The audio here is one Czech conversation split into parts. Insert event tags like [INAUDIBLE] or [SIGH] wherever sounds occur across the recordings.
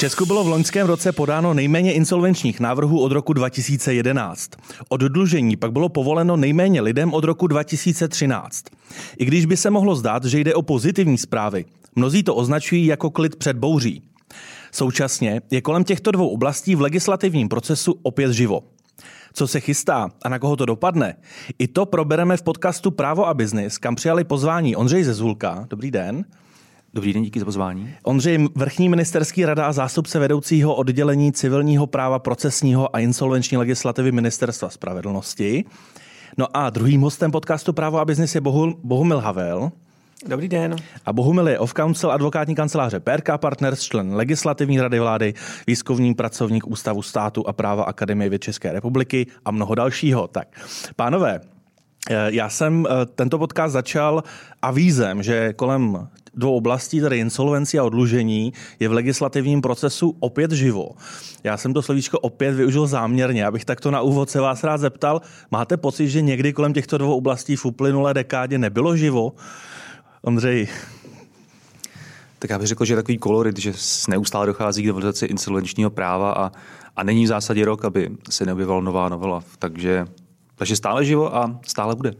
Česku bylo v loňském roce podáno nejméně insolvenčních návrhů od roku 2011. Od dlužení pak bylo povoleno nejméně lidem od roku 2013. I když by se mohlo zdát, že jde o pozitivní zprávy, mnozí to označují jako klid před bouří. Současně je kolem těchto dvou oblastí v legislativním procesu opět živo. Co se chystá a na koho to dopadne, i to probereme v podcastu Právo a biznis, kam přijali pozvání Ondřej Zezulka. Dobrý den. Dobrý den, díky za pozvání. Ondřej, vrchní ministerský rada a zástupce vedoucího oddělení civilního práva procesního a insolvenční legislativy Ministerstva spravedlnosti. No a druhým hostem podcastu Právo a biznis je Bohumil Havel. Dobrý den. A Bohumil je off-counsel advokátní kanceláře PRK Partners, člen legislativní rady vlády, výzkumný pracovník Ústavu státu a práva Akademie věd České republiky a mnoho dalšího. Tak, pánové, eh, já jsem eh, tento podcast začal avízem, že kolem dvou oblastí, tedy insolvenci a odlužení, je v legislativním procesu opět živo. Já jsem to slovíčko opět využil záměrně, abych takto na úvod se vás rád zeptal. Máte pocit, že někdy kolem těchto dvou oblastí v uplynulé dekádě nebylo živo? Ondřej. Tak já bych řekl, že takový kolorit, že neustále dochází k novelizaci insolvenčního práva a, a není v zásadě rok, aby se neobjevala nová novela. Takže, takže stále živo a stále bude.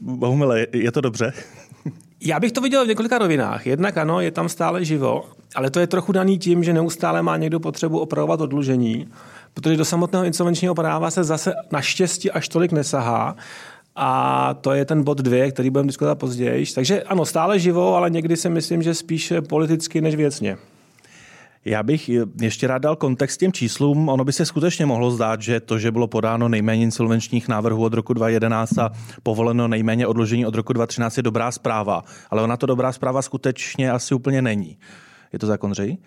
Bohumile, je to dobře? Já bych to viděl v několika rovinách. Jednak ano, je tam stále živo, ale to je trochu daný tím, že neustále má někdo potřebu opravovat odlužení, protože do samotného insolvenčního práva se zase naštěstí až tolik nesahá. A to je ten bod dvě, který budeme diskutovat později. Takže ano, stále živo, ale někdy si myslím, že spíše politicky než věcně. Já bych ještě rád dal kontext těm číslům. Ono by se skutečně mohlo zdát, že to, že bylo podáno nejméně insolvenčních návrhů od roku 2011 a povoleno nejméně odložení od roku 2013 je dobrá zpráva. Ale ona to dobrá zpráva skutečně asi úplně není. Je to Ondřej?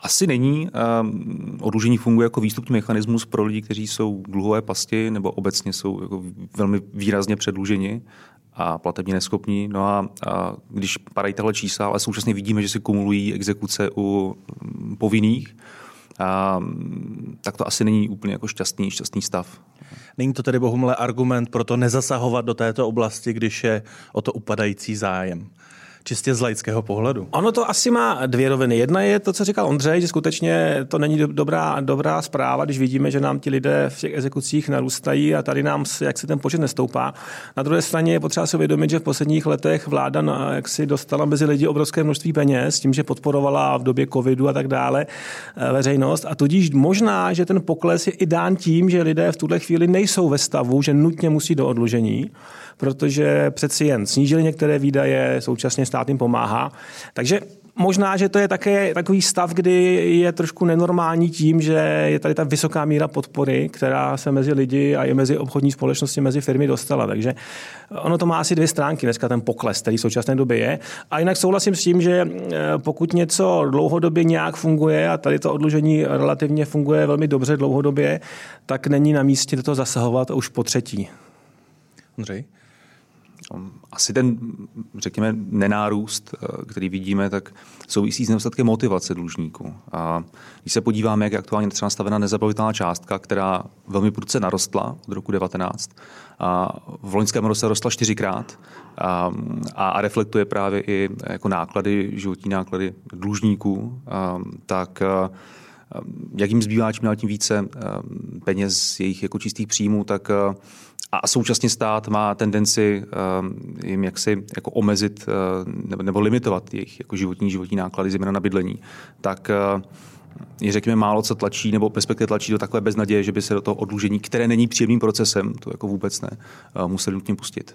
Asi není. Ehm, odlužení funguje jako výstupní mechanismus pro lidi, kteří jsou dluhové pasti nebo obecně jsou jako velmi výrazně předluženi a platebně neschopní. No a, a když padají tahle čísla, ale současně vidíme, že se kumulují exekuce u mm, povinných, a, tak to asi není úplně jako šťastný, šťastný stav. Není to tedy bohumle argument pro to nezasahovat do této oblasti, když je o to upadající zájem? Čistě z laického pohledu? Ono to asi má dvě roviny. Jedna je to, co říkal Ondřej, že skutečně to není dobrá, dobrá zpráva, když vidíme, že nám ti lidé v těch exekucích narůstají a tady nám jak se ten počet nestoupá. Na druhé straně je potřeba si uvědomit, že v posledních letech vláda jak si dostala mezi lidi obrovské množství peněz, tím, že podporovala v době covidu a tak dále eh, veřejnost. A tudíž možná, že ten pokles je i dán tím, že lidé v tuhle chvíli nejsou ve stavu, že nutně musí do odlužení protože přeci jen snížili některé výdaje, současně stát jim pomáhá. Takže Možná, že to je také takový stav, kdy je trošku nenormální tím, že je tady ta vysoká míra podpory, která se mezi lidi a i mezi obchodní společnosti, mezi firmy dostala. Takže ono to má asi dvě stránky, dneska ten pokles, který v současné době je. A jinak souhlasím s tím, že eh, pokud něco dlouhodobě nějak funguje a tady to odlužení relativně funguje velmi dobře dlouhodobě, tak není na místě toho zasahovat už po třetí. Andrej? Asi ten, řekněme, nenárůst, eh, který vidíme, tak souvisí s nedostatkem motivace dlužníků. A když se podíváme, jak je aktuálně třeba nastavená nezabavitelná částka, která velmi prudce narostla od roku 19, a v loňském roce rostla čtyřikrát a, a reflektuje právě i jako náklady, životní náklady dlužníků, a, tak a, jak jim zbývá čím dál tím více peněz jejich jako čistých příjmů, tak a současně stát má tendenci uh, jim jaksi jako omezit uh, nebo, limitovat jejich jako životní životní náklady, zejména na bydlení, tak uh, je řekněme málo co tlačí, nebo respektive tlačí do takové beznaděje, že by se do toho odlužení, které není příjemným procesem, to jako vůbec ne, museli nutně pustit.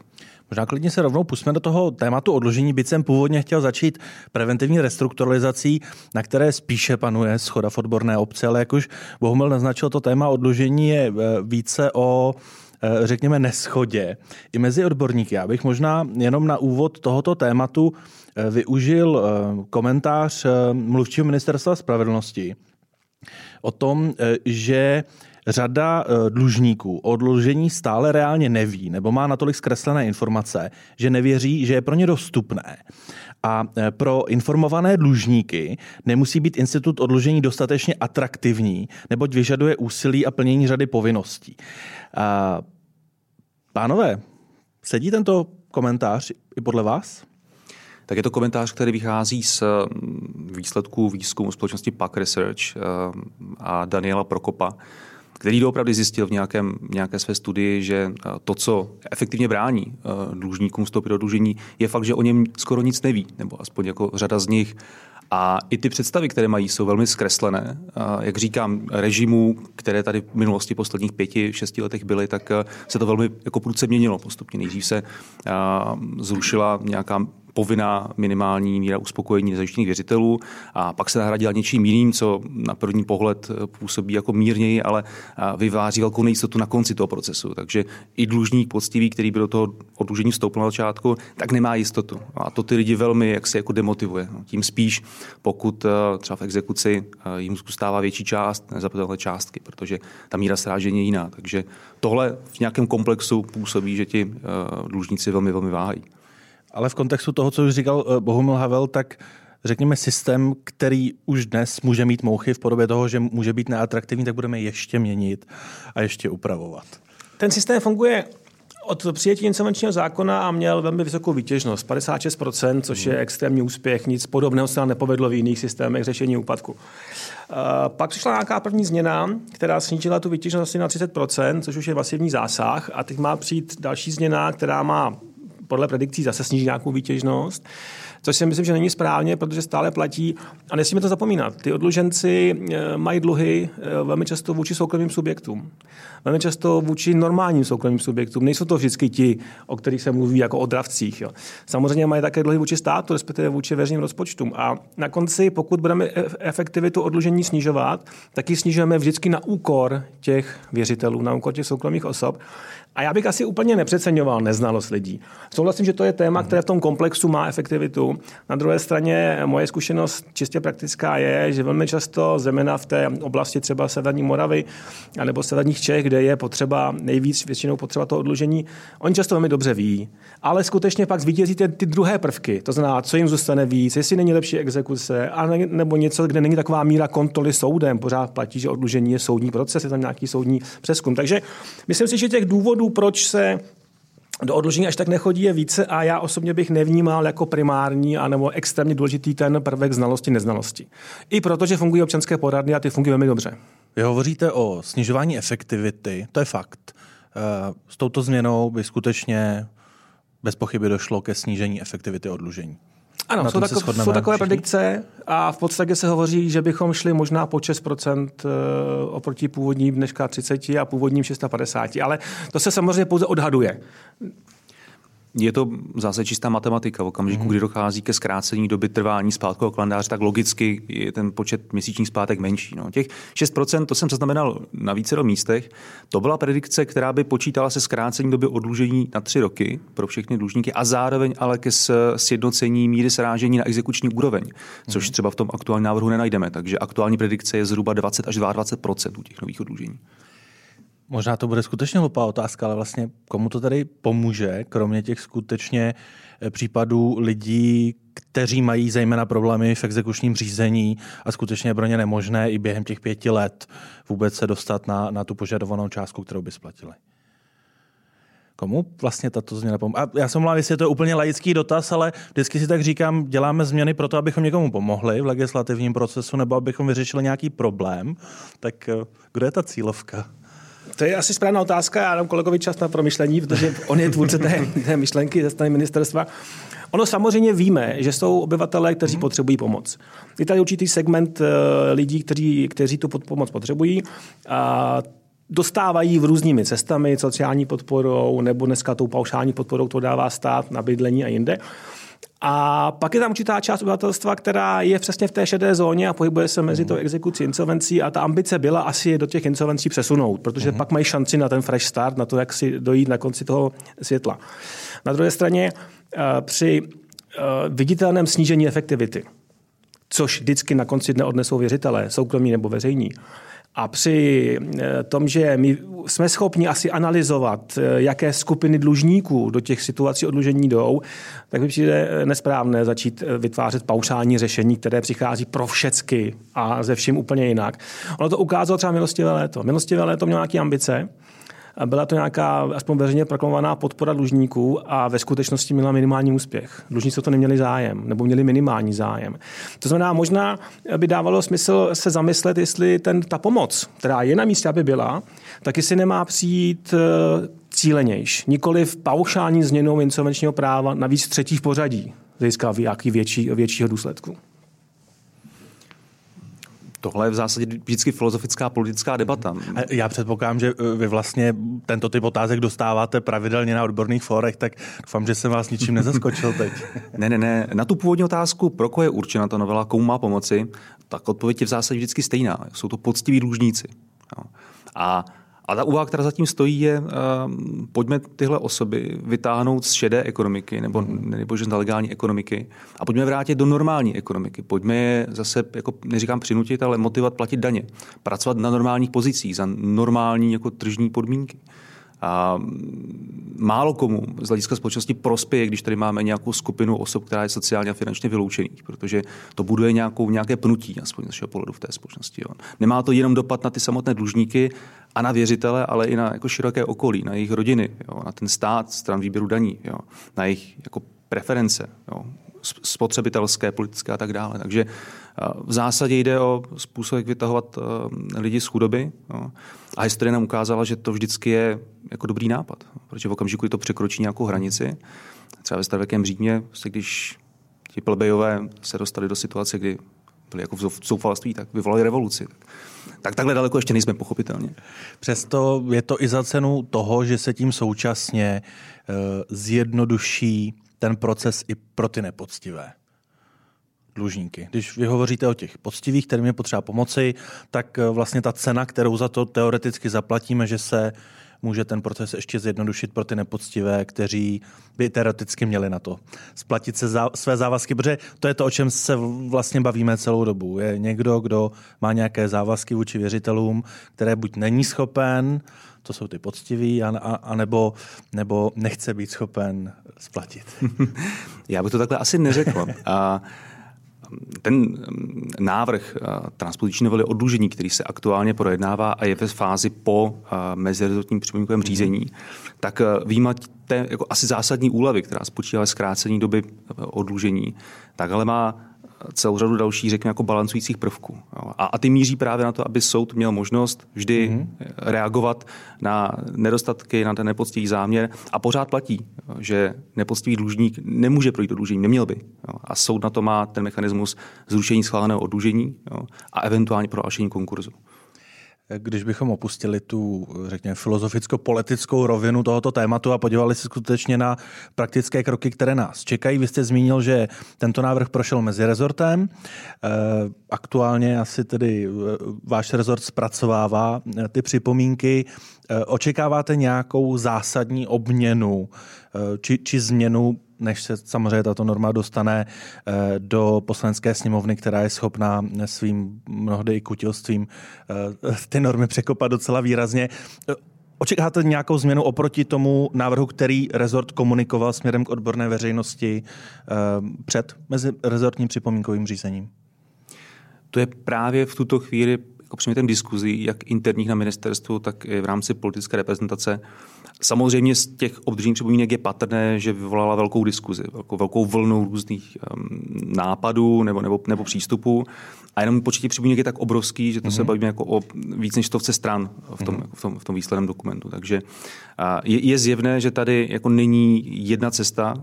Možná klidně se rovnou pusme do toho tématu odložení, byť jsem původně chtěl začít preventivní restrukturalizací, na které spíše panuje schoda v odborné obce, ale jak už Bohumil naznačil, to téma odložení je více o Eh, řekněme, neschodě i mezi odborníky. Já bych možná jenom na úvod tohoto tématu eh, využil eh, komentář mluvčího ministerstva spravedlnosti o tom, že řada dlužníků o odložení stále reálně neví nebo má natolik zkreslené informace, že nevěří, že je pro ně dostupné. A pro informované dlužníky nemusí být institut odložení dostatečně atraktivní, neboť vyžaduje úsilí a plnění řady povinností. Pánové, sedí tento komentář i podle vás? tak je to komentář, který vychází z mm, výsledků výzkumu společnosti Pack Research a Daniela Prokopa, který doopravdy zjistil v nějakém, nějaké své studii, že to, co efektivně brání dlužníkům vstoupit do dlužení, je fakt, že o něm skoro nic neví, nebo aspoň jako řada z nich a i ty představy, které mají, jsou velmi zkreslené. Jak říkám, režimů, které tady v minulosti posledních pěti, šesti letech byly, tak se to velmi jako prudce měnilo postupně. Nejdřív se zrušila nějaká povinná minimální míra uspokojení nezajištěných věřitelů a pak se nahradila něčím jiným, co na první pohled působí jako mírněji, ale vyváří velkou nejistotu na konci toho procesu. Takže i dlužník poctivý, který by do toho odlužení vstoupil na začátku, tak nemá jistotu. A to ty lidi velmi jak se jako demotivuje. No, tím spíš, pokud eh, třeba v exekuci eh, jim zůstává větší část nezapitelné částky, protože ta míra srážení je jiná. Takže tohle v nějakém komplexu působí, že ti eh, dlužníci velmi, velmi váhají. Ale v kontextu toho, co už říkal eh, Bohumil Havel, tak řekněme systém, který už dnes může mít mouchy v podobě toho, že může být neatraktivní, tak budeme ještě měnit a ještě upravovat. Ten systém funguje od přijetí insolvenčního zákona a měl velmi vysokou výtěžnost, 56%, což je extrémní úspěch, nic podobného se nám nepovedlo v jiných systémech řešení úpadku. Eh, pak přišla nějaká první změna, která snížila tu výtěžnost asi na 30%, což už je masivní zásah a teď má přijít další změna, která má podle predikcí zase sníží nějakou výtěžnost, což si myslím, že není správně, protože stále platí a nesmíme to zapomínat. Ty odluženci eh, mají dluhy eh, velmi často vůči soukromým subjektům. Velmi často vůči normálním soukromým subjektům. Nejsou to vždycky ti, o kterých se mluví jako o dravcích. Jo. Samozřejmě mají také dluhy vůči státu, respektive vůči veřejným rozpočtům. A na konci, pokud budeme e- efektivitu odlužení snižovat, tak ji snižujeme vždycky na úkor těch věřitelů, na úkor těch soukromých osob. A já bych asi úplně nepřeceňoval neznalost lidí. Souhlasím, že to je téma, které v tom komplexu má efektivitu. Na druhé straně moje zkušenost čistě praktická je, že velmi často zemena v té oblasti třeba Severní Moravy nebo Severních Čech, kde je potřeba nejvíc většinou potřeba to odlužení, oni často velmi dobře ví. Ale skutečně pak zvítězí ty, ty druhé prvky. To znamená, co jim zůstane víc, jestli není lepší exekuce, a ne, nebo něco, kde není taková míra kontroly soudem. Pořád platí, že odlužení je soudní proces, je tam nějaký soudní přeskum. Takže myslím si, že těch důvodů důvodů, proč se do odložení až tak nechodí je více a já osobně bych nevnímal jako primární anebo extrémně důležitý ten prvek znalosti, neznalosti. I protože fungují občanské poradny a ty fungují velmi dobře. Vy hovoříte o snižování efektivity, to je fakt. Eh, s touto změnou by skutečně bez pochyby došlo ke snížení efektivity odlužení. Ano, jsou, tako, jsou takové všichni? predikce a v podstatě se hovoří, že bychom šli možná po 6% eh, oproti původním dneška 30 a původním 650, ale to se samozřejmě pouze odhaduje. Je to zase čistá matematika. V okamžiku, mm-hmm. kdy dochází ke zkrácení doby trvání zpátkového kalendáře, tak logicky je ten počet měsíčních zpátek menší. No. Těch 6%, to jsem zaznamenal na více do místech, to byla predikce, která by počítala se zkrácení doby odlužení na tři roky pro všechny dlužníky a zároveň ale ke sjednocení míry srážení na exekuční úroveň, což mm-hmm. třeba v tom aktuálním návrhu nenajdeme. Takže aktuální predikce je zhruba 20 až 22% u těch nových odlužení. Možná to bude skutečně hlupá otázka, ale vlastně komu to tady pomůže, kromě těch skutečně eh, případů lidí, kteří mají zejména problémy v exekučním řízení a skutečně je pro ně nemožné i během těch pěti let vůbec se dostat na, na tu požadovanou částku, kterou by splatili. Komu vlastně tato změna pomůže? já jsem mluvil, jestli je to úplně laický dotaz, ale vždycky si tak říkám, děláme změny proto, abychom někomu pomohli v legislativním procesu nebo abychom vyřešili nějaký problém. Tak eh, kdo je ta cílovka? To je asi správná otázka. Já dám kolegovi čas na promyšlení, protože on je tvůrce té, té myšlenky ze strany ministerstva. Ono samozřejmě víme, že jsou obyvatelé, kteří hmm. potřebují pomoc. Je tady určitý segment eh, lidí, kteří, kteří tu pomoc potřebují. A dostávají v různými cestami, sociální podporou nebo dneska tou paušální podporou, kterou dává stát na bydlení a jinde. A pak je tam určitá část obyvatelstva, která je přesně v té šedé zóně a pohybuje se mezi tou exekucí insolvencí a ta ambice byla asi je do těch insolvencí přesunout, protože uh-huh. pak mají šanci na ten fresh start, na to, jak si dojít na konci toho světla. Na druhé straně eh, při eh, viditelném snížení efektivity, což vždycky na konci dne odnesou věřitelé, soukromí nebo veřejní, a při eh, tom, že my jsme schopni asi analyzovat, eh, jaké skupiny dlužníků do těch situací odlužení jdou, tak mi přijde eh, nesprávné začít vytvářet paušální řešení, které přichází pro všecky a ze vším úplně jinak. Ono to ukázalo třeba milostivé léto. Milostivé léto mělo nějaké ambice, byla to nějaká aspoň veřejně proklamovaná podpora dlužníků a ve skutečnosti měla minimální úspěch. Dlužníci to neměli zájem, nebo měli minimální zájem. To znamená, možná by dávalo smysl se zamyslet, jestli ten, ta pomoc, která je na místě, aby byla, tak jestli nemá přijít eh, cílenější. Nikoli v paušální změnou insolvenčního práva, navíc třetí v pořadí, získá jaký větší, většího důsledku. Tohle je v zásadě vždycky filozofická politická debata. Já předpokládám, že eh, vy vlastně tento typ otázek dostáváte pravidelně na odborných fórech, tak doufám, že jsem vás ničím nezaskočil teď. [LAUGHS] ne, ne, ne. Na tu původní otázku, pro koho je určena ta novela, komu má pomoci, tak odpověď je v zásadě vždycky stejná. Jsou to poctiví dlužníci. A a ta úvaha, která zatím stojí, je, uh, pojďme tyhle osoby vytáhnout z šedé ekonomiky nebo, nebo z nelegální ekonomiky a pojďme vrátit do normální ekonomiky. Pojďme je zase, jako neříkám přinutit, ale motivovat platit daně. Pracovat na normálních pozicích za normální jako tržní podmínky. A málo komu z hlediska společnosti prospěje, když tady máme nějakou skupinu osob, která je sociálně a finančně vyloučených, protože to buduje nějakou, nějaké pnutí, aspoň z našeho pohledu v té společnosti. Jo. Nemá to jenom dopad na ty samotné dlužníky a na věřitele, ale i na jako široké okolí, na jejich rodiny, jo, na ten stát, stran výběru daní, jo, na jejich jako preference, jo, spotřebitelské, politické a tak dále. Takže v zásadě jde o způsob, jak vytahovat lidi z chudoby. Jo. A historie nám ukázala, že to vždycky je jako dobrý nápad, protože v okamžiku, kdy to překročí nějakou hranici, třeba ve starověkém Římě, vlastně když ti plebejové se dostali do situace, kdy byli jako v zoufalství, tak vyvolali revoluci. Tak takhle daleko ještě nejsme, pochopitelně. Přesto je to i za cenu toho, že se tím současně uh, zjednoduší ten proces i pro ty nepoctivé dlužníky. Když vy hovoříte o těch poctivých, kterým je potřeba pomoci, tak eh, vlastně ta cena, kterou za to teoreticky zaplatíme, že se může ten proces ještě zjednodušit pro ty nepoctivé, kteří by teoreticky měli na to splatit se za, své závazky, protože to je to, o čem se vlastně bavíme celou dobu. Je někdo, kdo má nějaké závazky vůči věřitelům, které buď není schopen, to jsou ty poctiví, a, a, a nebo, nebo nechce být schopen splatit. [LAUGHS] Já bych to takhle asi neřekl. A ten návrh eh, transpoziční novely odlužení, který se aktuálně projednává a je ve fázi po eh, mezirezortním připomínkovém řízení, tak eh, výjimat té jako asi zásadní úlevy, která spočívá ve zkrácení doby odlužení, tak ale má celou řadu dalších, řekněme, jako balancujících prvků. A, a ty míří právě na to, aby soud měl možnost vždy mm-hmm. reagovat na nedostatky, na ten nepoctivý záměr a pořád platí, že nepoctivý dlužník nemůže projít odlužení, neměl by. A soud na to má ten mechanismus zrušení schváleného odlužení a eventuálně prohlášení konkurzu když bychom opustili tu, řekněme, filozoficko-politickou rovinu tohoto tématu a podívali se skutečně na praktické kroky, které nás čekají. Vy jste zmínil, že tento návrh prošel mezi rezortem. Eh, aktuálně asi tedy eh, váš rezort zpracovává eh, ty připomínky. Očekáváte nějakou zásadní obměnu či, či změnu než se samozřejmě tato norma dostane eh, do poslanecké sněmovny, která je schopná svým mnohdy i kutilstvím eh, ty normy překopat docela výrazně. Očekáváte nějakou změnu oproti tomu návrhu, který rezort komunikoval směrem k odborné veřejnosti eh, před mezi rezortním připomínkovým řízením? To je právě v tuto chvíli jako předmětem diskuzí, jak interních na ministerstvu, tak i v rámci politické reprezentace. Samozřejmě z těch obdržených připomínek je patrné, že vyvolala velkou diskuzi, velkou, velkou vlnu různých um, nápadů nebo, nebo, nebo přístupů. A jenom počet připomínek je tak obrovský, že to mm-hmm. se mhm. bavíme jako o víc než stovce stran v tom, mm-hmm. v tom, v tom výsledném dokumentu. Takže je, je zjevné, že tady jako není jedna cesta,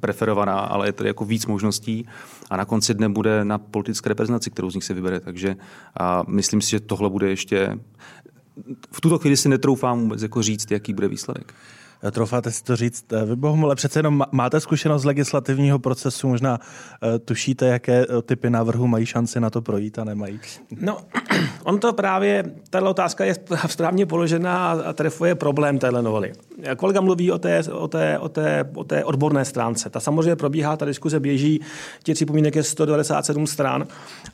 preferovaná, ale je tady jako víc možností a na konci dne bude na politické reprezentaci, kterou z nich se vybere. Takže a myslím si, že tohle bude ještě v tuto chvíli si netroufám vůbec jako říct, jaký bude výsledek. Trofáte si to říct. Eh, vy bohumile přece jenom máte zkušenost z legislativního procesu, možná eh, tušíte, jaké eh, typy návrhů mají šanci na to projít a nemají? No, [CLEARS THROAT] on to právě, tato otázka je [LAUGHS] správně položená a trefuje problém téhle novely. kolega mluví o té, o té, o té, o té odborné stránce. Ta samozřejmě probíhá, ta diskuze běží, těch připomínek je 197 stran.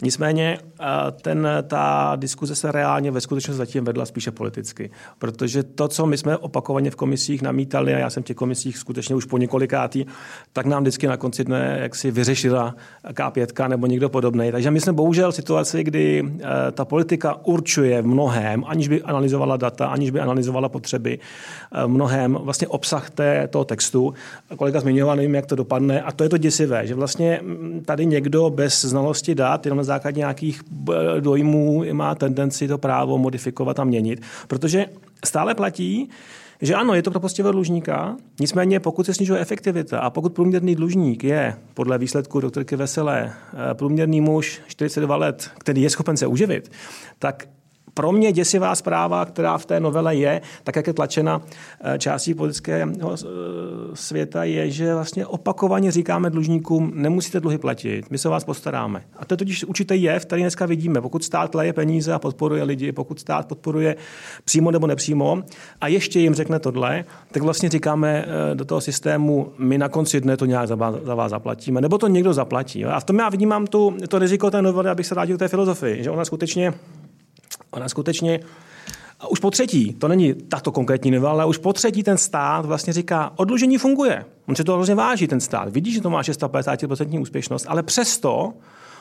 Nicméně eh, ten, ta diskuze se reálně ve skutečnosti zatím vedla spíše politicky. Protože to, co my jsme opakovaně v komisích namítali, a já jsem v těch komisích skutečně už po několikátý, tak nám vždycky na konci dne jak si vyřešila K5 nebo někdo podobný. Takže my jsme bohužel v situaci, kdy eh, ta politika určuje v mnohem, aniž by analyzovala data, aniž by analyzovala potřeby, eh, mnohem vlastně obsah té, toho textu. Kolega zmiňoval, nevím, jak to dopadne, a to je to děsivé, že vlastně mm, tady někdo bez znalosti dat, jenom na základě nějakých eh, dojmů má tendenci to právo modifikovat a měnit, protože stále platí, že ano, je to pro postivého dlužníka, nicméně pokud se snižuje efektivita a pokud průměrný dlužník je podle výsledku doktorky Veselé eh, průměrný muž 42 let, který je schopen se uživit, tak pro mě děsivá zpráva, která v té novele je, tak jak je tlačena eh, částí politického eh, světa, je, že vlastně opakovaně říkáme dlužníkům, nemusíte dluhy platit, my se vás postaráme. A to je totiž určitý jev, který dneska vidíme. Pokud stát leje peníze a podporuje lidi, pokud stát podporuje přímo nebo nepřímo a ještě jim řekne tohle, tak vlastně říkáme eh, do toho systému, my na konci dne to nějak za vás, za vás zaplatíme, nebo to někdo zaplatí. A v tom já vnímám tu, to riziko té novely, abych se vrátil té filozofii, že ona skutečně Ona skutečně a už po třetí, to není tato konkrétní novela, ale už po třetí ten stát vlastně říká, odlužení funguje. On se to hrozně váží, ten stát. Vidí, že to má 650% úspěšnost, ale přesto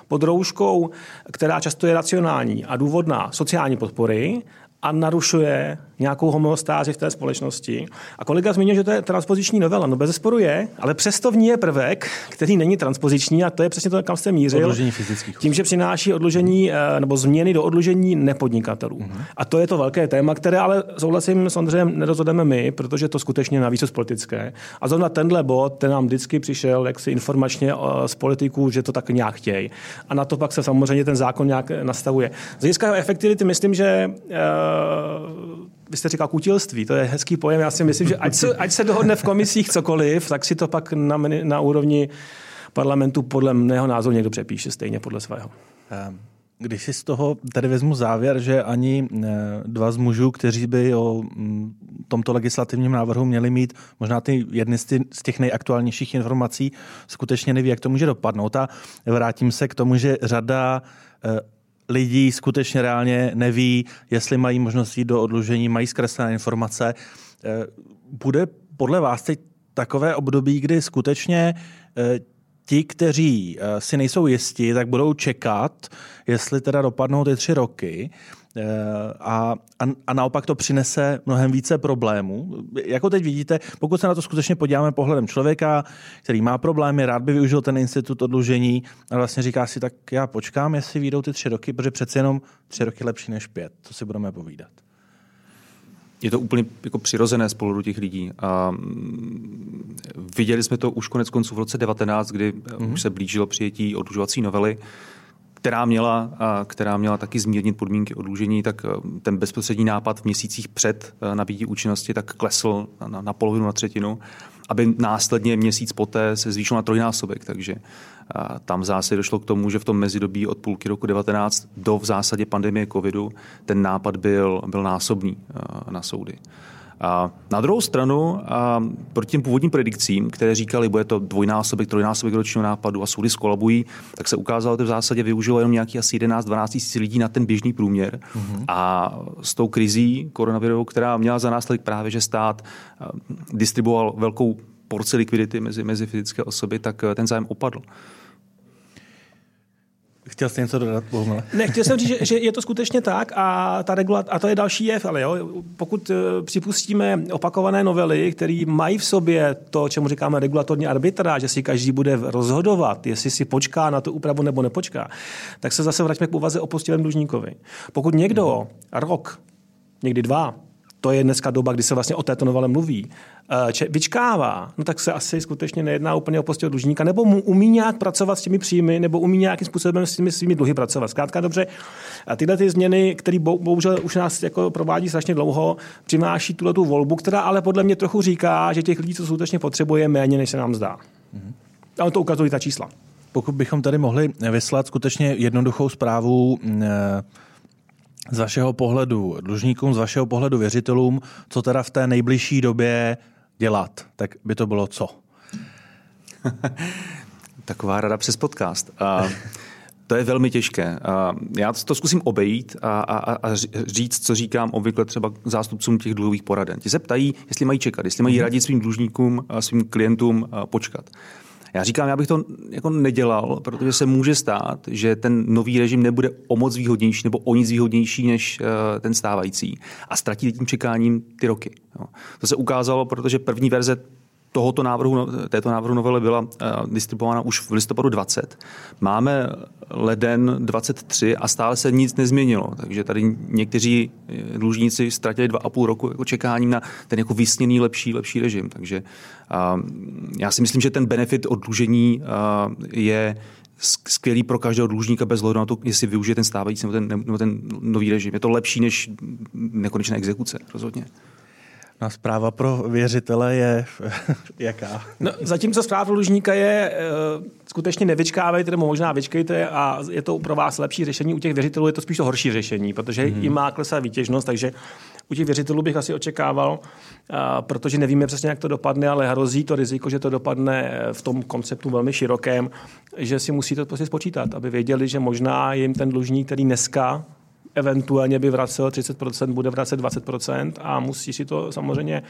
pod rouškou, která často je racionální a důvodná sociální podpory a narušuje nějakou homeostázi v té společnosti. A kolega zmínil, že to je transpoziční novela. No bez sporu je, ale přesto v ní je prvek, který není transpoziční a to je přesně to, kam jste mířil. Odložení fyzických. Tím, že přináší odložení eh, nebo změny do odložení nepodnikatelů. Uh-huh. A to je to velké téma, které ale souhlasím s Ondřejem nerozhodneme my, protože to skutečně navíc politické. A zrovna tenhle bod, ten nám vždycky přišel jaksi informačně eh, z politiků, že to tak nějak chtějí. A na to pak se samozřejmě ten zákon nějak nastavuje. Z hlediska efektivity myslím, že uh, vy jste říkal kutilství, to je hezký pojem. Já si myslím, že ať se, ať se dohodne v komisích cokoliv, tak si to pak na, na úrovni parlamentu podle mého názoru někdo přepíše stejně podle svého. Ehm, když si z toho tady vezmu závěr, že ani eh, dva z mužů, kteří by o mm, tomto legislativním návrhu měli mít možná ty jedny z těch nejaktuálnějších informací, skutečně neví, jak to může dopadnout. A vrátím se k tomu, že řada eh, lidí skutečně reálně neví, jestli mají možnost jít do odlužení, mají zkreslené informace. Eh, bude podle vás teď takové období, kdy skutečně eh, ti, kteří eh, si nejsou jistí, tak budou čekat, jestli teda dopadnou ty tři roky a, a, a naopak to přinese mnohem více problémů. Jako teď vidíte, pokud se na to skutečně podíváme pohledem člověka, který má problémy, rád by využil ten institut odlužení a vlastně říká si, tak já počkám, jestli výjdou ty tři roky, protože přece jenom tři roky lepší než pět. To si budeme povídat. Je to úplně jako přirozené z pohledu těch lidí. A mm, viděli jsme to už konec konců v roce 19, kdy mm-hmm. už se blížilo přijetí odlužovací novely která měla, která měla taky zmírnit podmínky odlužení, tak e, ten bezprostřední nápad v měsících před e, nabídí účinnosti tak klesl na, na polovinu, na třetinu, aby následně měsíc poté se zvýšil na trojnásobek. Takže tam v zásadě došlo k tomu, že v tom mezidobí od půlky roku 19 do v zásadě pandemie covidu ten nápad byl, byl násobný e, na soudy. A na druhou stranu, a proti těm původním predikcím, které říkali, bude to dvojnásobek, trojnásobek ročního nápadu a soudy skolabují, tak se ukázalo, že v zásadě využilo jenom nějaký asi 11-12 tisíc lidí na ten běžný průměr. Mm-hmm. A s tou krizí koronavirovou, která měla za následek právě, že stát distribuoval velkou porci likvidity mezi, mezi fyzické osoby, tak ten zájem opadl. Chtěl jste něco dodat, Bohumile? Ne, chtěl jsem říct, že, že je to skutečně tak a, ta regula- a to je další jev, ale jo, pokud uh, připustíme opakované novely, které mají v sobě to, čemu říkáme regulatorní arbitra, že si každý bude rozhodovat, jestli si počká na tu úpravu nebo nepočká, tak se zase vraťme k úvaze o postivém dlužníkovi. Pokud někdo rok, někdy dva, to je dneska doba, kdy se vlastně o této novele mluví, eh, če, vyčkává, no tak se asi skutečně nejedná úplně o postě dlužníka, nebo mu umí nějak pracovat s těmi příjmy, nebo umí nějakým způsobem s těmi svými dluhy pracovat. Zkrátka dobře, a tyhle ty změny, které bohužel už nás jako provádí strašně dlouho, přináší tuhle tu volbu, která ale podle mě trochu říká, že těch lidí, co skutečně potřebuje, méně, než se nám zdá. Mm-hmm. A on to ukazují ta čísla. Pokud bychom tady mohli vyslat skutečně jednoduchou zprávu, z vašeho pohledu dlužníkům, z vašeho pohledu věřitelům, co teda v té nejbližší době dělat, tak by to bylo co? [LAUGHS] Taková rada přes podcast. A to je velmi těžké. Já to zkusím obejít a, a, a říct, co říkám obvykle třeba zástupcům těch dluhových poraden. Ti se ptají, jestli mají čekat, jestli mají mhm. radit svým dlužníkům, a svým klientům počkat. Já říkám, já bych to jako nedělal, protože se může stát, že ten nový režim nebude o moc výhodnější nebo o nic výhodnější než uh, ten stávající a ztratí tím čekáním ty roky. To se ukázalo, protože první verze tohoto návrhu, no, této návrhu novely byla uh, distribuována už v listopadu 20. Máme leden 23 a stále se nic nezměnilo. Takže tady někteří eh, dlužníci ztratili dva a půl roku jako čekáním na ten jako vysněný lepší, lepší režim. Takže uh, já si myslím, že ten benefit oddlužení uh, je skvělý pro každého dlužníka bez hledu na to, jestli využije ten stávající nebo ten, nebo ten nový režim. Je to lepší než nekonečné exekuce, rozhodně. No, zpráva pro věřitele je [LAUGHS] jaká? No, zatímco zpráva pro dlužníka je uh, skutečně nevyčkávejte, nebo možná vyčkejte a je to pro vás lepší řešení. U těch věřitelů je to spíš to horší řešení, protože mm-hmm. jim má klesat výtěžnost, takže u těch věřitelů bych asi očekával, uh, protože nevíme přesně, jak to dopadne, ale hrozí to riziko, že to dopadne eh, v tom konceptu velmi širokém, že si musí to prostě spočítat, aby věděli, že možná jim ten dlužník, který dneska eventuálně by vracel 30%, bude vracet 20% a musí si to samozřejmě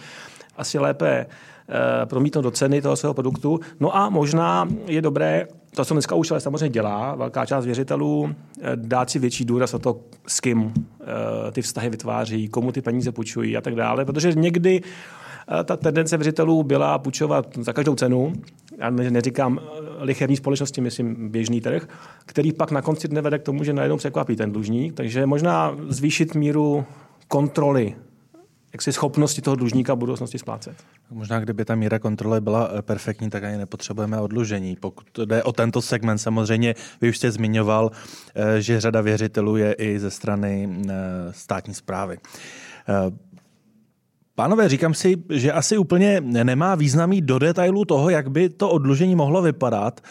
asi lépe eh, promítnout do ceny toho svého produktu. No a možná je dobré, to, co dneska už ale samozřejmě dělá, velká část věřitelů, eh, dát si větší důraz na to, s kým eh, ty vztahy vytváří, komu ty peníze půjčují a tak dále, protože někdy ta tendence věřitelů byla půjčovat za každou cenu, já neříkám lichevní společnosti, myslím běžný trh, který pak na konci dne vede k tomu, že najednou překvapí ten dlužník. Takže možná zvýšit míru kontroly jak si schopnosti toho dlužníka v budoucnosti splácet. Možná, kdyby ta míra kontroly byla eh, perfektní, tak ani nepotřebujeme odlužení. Pokud jde o tento segment, samozřejmě, vy už jste zmiňoval, eh, že řada věřitelů je i ze strany eh, státní zprávy. Pánové, říkám si, že asi úplně nemá významný do detailů toho, jak by to odlužení mohlo vypadat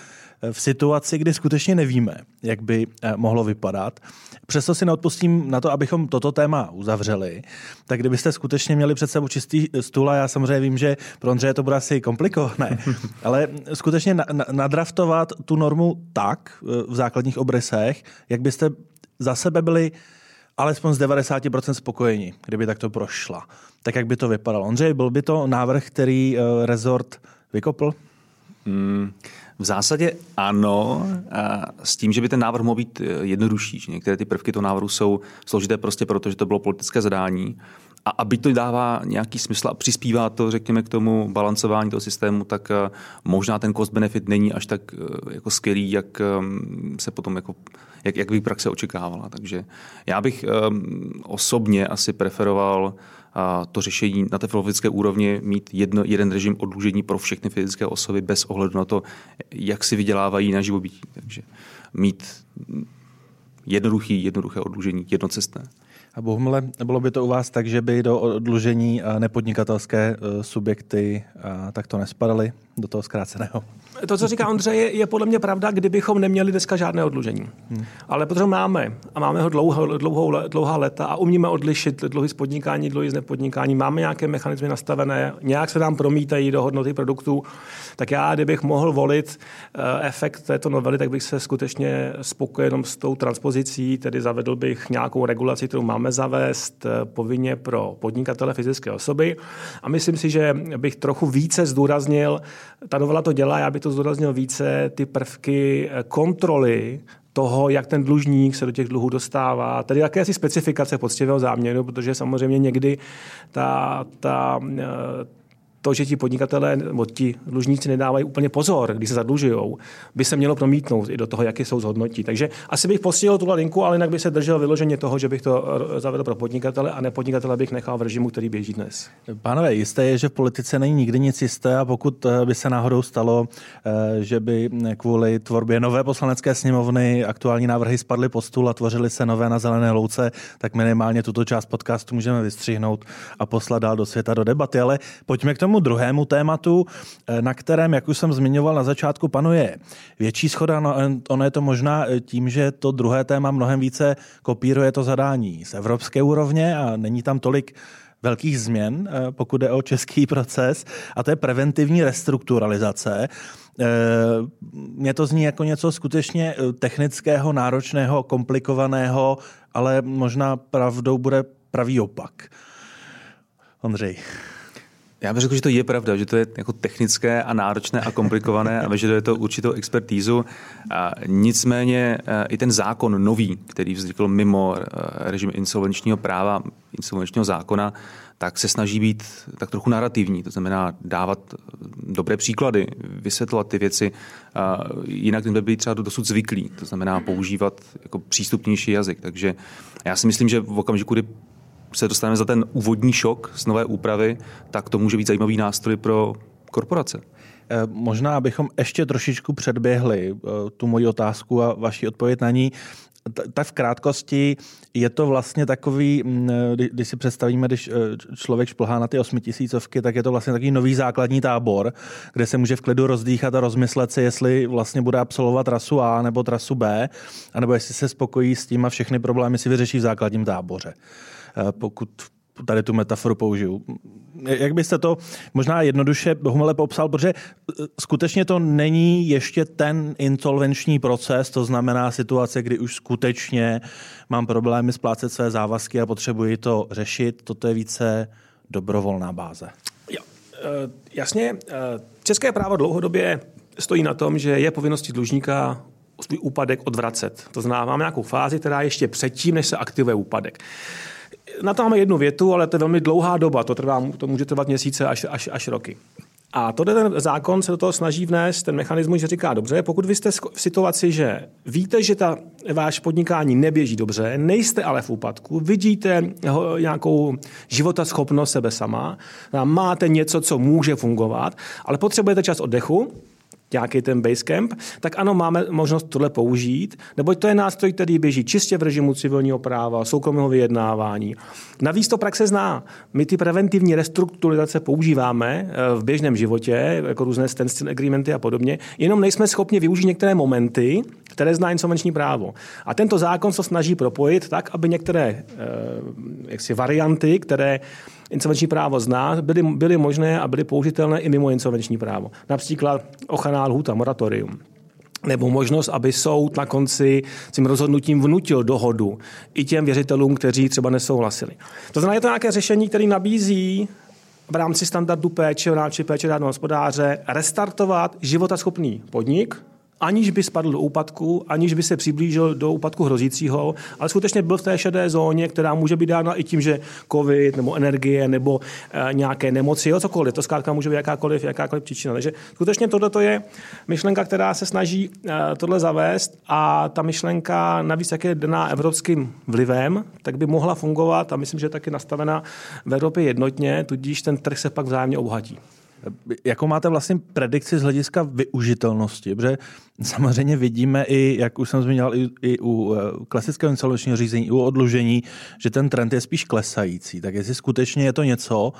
v situaci, kdy skutečně nevíme, jak by eh, mohlo vypadat. Přesto si neodpustím na to, abychom toto téma uzavřeli. Tak kdybyste skutečně měli před sebou čistý stůl, a já samozřejmě vím, že pro Ondřeje to bude asi komplikované, [LAUGHS] ale skutečně nadraftovat tu normu tak eh, v základních obrysech, jak byste za sebe byli alespoň z 90% spokojeni, kdyby takto prošla. Tak jak by to vypadalo? Ondřej, byl by to návrh, který uh, rezort vykopl? Hmm. V zásadě ano, a s tím, že by ten návrh mohl být eh, jednodušší. Že některé ty prvky toho návrhu jsou složité prostě proto, že to bylo politické zadání. A aby to dává nějaký smysl a přispívá to, řekněme, k tomu balancování toho systému, tak eh, možná ten cost benefit není až tak jako skvělý, jak se potom jako jak, jak by praxe očekávala. Takže já bych osobně asi preferoval to řešení na té filozofické úrovni mít jedno, jeden režim odlužení pro všechny fyzické osoby bez ohledu na to, jak si vydělávají na živobytí. Takže mít jednoduchý, jednoduché odlužení, jednocestné. A Bohumile, bylo by to u vás tak, že by do odlužení nepodnikatelské e, subjekty takto nespadaly do toho zkráceného? To, co říká Ondřej, je, je podle mě pravda, kdybychom neměli dneska žádné odlužení. Hmm. Ale protože máme, a máme ho dlouho, dlouhou, dlouhá leta a umíme odlišit dluhy z podnikání, dluhy z nepodnikání, máme nějaké mechanizmy nastavené, nějak se nám promítají do hodnoty produktů, tak já, kdybych mohl volit uh, efekt této novely, tak bych se skutečně spokojil jenom s tou transpozicí, tedy zavedl bych nějakou regulaci, kterou máme zavést uh, povinně pro podnikatele fyzické osoby. A myslím si, že bych trochu více zdůraznil, ta novela to dělá, já bych to to zdůraznil více, ty prvky eh, kontroly toho, jak ten dlužník se do těch dluhů dostává. Tady jakési specifikace poctivého záměru, protože samozřejmě někdy ta, ta, eh, to, že ti podnikatelé nebo ti dlužníci nedávají úplně pozor, když se zadlužují, by se mělo promítnout i do toho, jaké jsou zhodnotí. Takže asi bych posílil tuhle linku, ale jinak by se držel vyloženě toho, že bych to zavedl pro podnikatele a nepodnikatele bych nechal v režimu, který běží dnes. Pánové, jisté je, že v politice není nikdy nic jisté a pokud eh, by se náhodou stalo, eh, že by kvůli tvorbě nové poslanecké sněmovny aktuální návrhy spadly po stůl a tvořily se nové na zelené louce, tak minimálně tuto část podcastu můžeme vystřihnout a poslat dál do světa do debaty. Ale pojďme k tomu tomu druhému tématu, na kterém, jak už jsem zmiňoval na začátku, panuje větší schoda. No, ono je to možná tím, že to druhé téma mnohem více kopíruje to zadání z evropské úrovně a není tam tolik velkých změn, eh, pokud jde o český [LAUGHS] proces, a to je preventivní restrukturalizace. Eh, mně to zní jako něco skutečně eh, technického, náročného, komplikovaného, ale možná pravdou bude pravý opak. Ondřej. Já bych řekl, že to je pravda, že to je jako technické a náročné a komplikované a vyžaduje to určitou expertízu. A nicméně e, i ten zákon nový, který vznikl mimo e, režim insolvenčního práva, insolvenčního zákona, tak se snaží být tak trochu narrativní, to znamená dávat dobré příklady, vysvětlovat ty věci, jinak by být třeba dosud zvyklí, to znamená používat jako přístupnější jazyk. Takže já si myslím, že v okamžiku, kdy se dostaneme za ten úvodní šok z nové úpravy, tak to může být zajímavý nástroj pro korporace. Eh, možná, abychom ještě trošičku předběhli eh, tu moji otázku a vaši odpověď na ní, tak v krátkosti je to vlastně takový, mm, eh, když si představíme, když člověk šplhá na ty osmitisícovky, tak je to vlastně takový nový základní tábor, kde se může v klidu rozdýchat a rozmyslet si, jestli vlastně bude absolvovat trasu A nebo trasu B, anebo jestli se spokojí s tím a všechny problémy si vyřeší v základním táboře. Eh, pokud tady tu metaforu použiju. Jak byste to možná jednoduše Bohumile popsal, protože eh, skutečně to není ještě ten insolvenční proces, to znamená situace, kdy už skutečně mám problémy splácet své závazky a potřebuji to řešit. Toto je více dobrovolná báze. Jo, eh, jasně. České právo dlouhodobě stojí na tom, že je povinností dlužníka svůj úpadek odvracet. To znamená, máme nějakou fázi, která ještě předtím, než se aktivuje úpadek na to máme jednu větu, ale to je velmi dlouhá doba, to, trvá, to může trvat měsíce až, až, až roky. A tohle ten zákon se do toho snaží vnést ten mechanismus, že říká, dobře, pokud vy jste v situaci, že víte, že ta váš podnikání neběží dobře, nejste ale v úpadku, vidíte nějakou životaschopnost sebe sama, máte něco, co může fungovat, ale potřebujete čas oddechu, nějaký ten Basecamp, tak ano, máme možnost tohle použít, neboť to je nástroj, který běží čistě v režimu civilního práva, soukromého vyjednávání. Navíc to praxe zná. My ty preventivní restrukturalizace používáme eh, v běžném životě, jako různé standstill agreementy a podobně, jenom nejsme schopni využít některé momenty, které zná insolvenční právo. A tento zákon se snaží propojit tak, aby některé eh, jaksi varianty, které insolvenční právo zná, byly, byly možné a byly použitelné i mimo insolvenční právo. Například ochranná lhůta, moratorium nebo možnost, aby soud na konci tím rozhodnutím vnutil dohodu i těm věřitelům, kteří třeba nesouhlasili. To znamená, je to nějaké řešení, které nabízí v rámci standardu péče, v rámci péče dávného hospodáře, restartovat životaschopný podnik, aniž by spadl do úpadku, aniž by se přiblížil do úpadku hrozícího, ale skutečně byl v té šedé zóně, která může být dána i tím, že COVID nebo energie nebo e, nějaké nemoci, jo, cokoliv. To zkrátka může být jakákoliv, jakákoliv příčina. Takže skutečně tohle je myšlenka, která se snaží e, tohle zavést a ta myšlenka navíc, jak je daná evropským vlivem, tak by mohla fungovat a myslím, že je taky nastavena v Evropě jednotně, tudíž ten trh se pak vzájemně obohatí. Jakou máte vlastně predikci z hlediska využitelnosti? Protože samozřejmě vidíme i, jak už jsem zmínil, i, i u eh, klasického insolvenčního řízení, i u odlužení, že ten trend je spíš klesající. Tak jestli skutečně je to něco,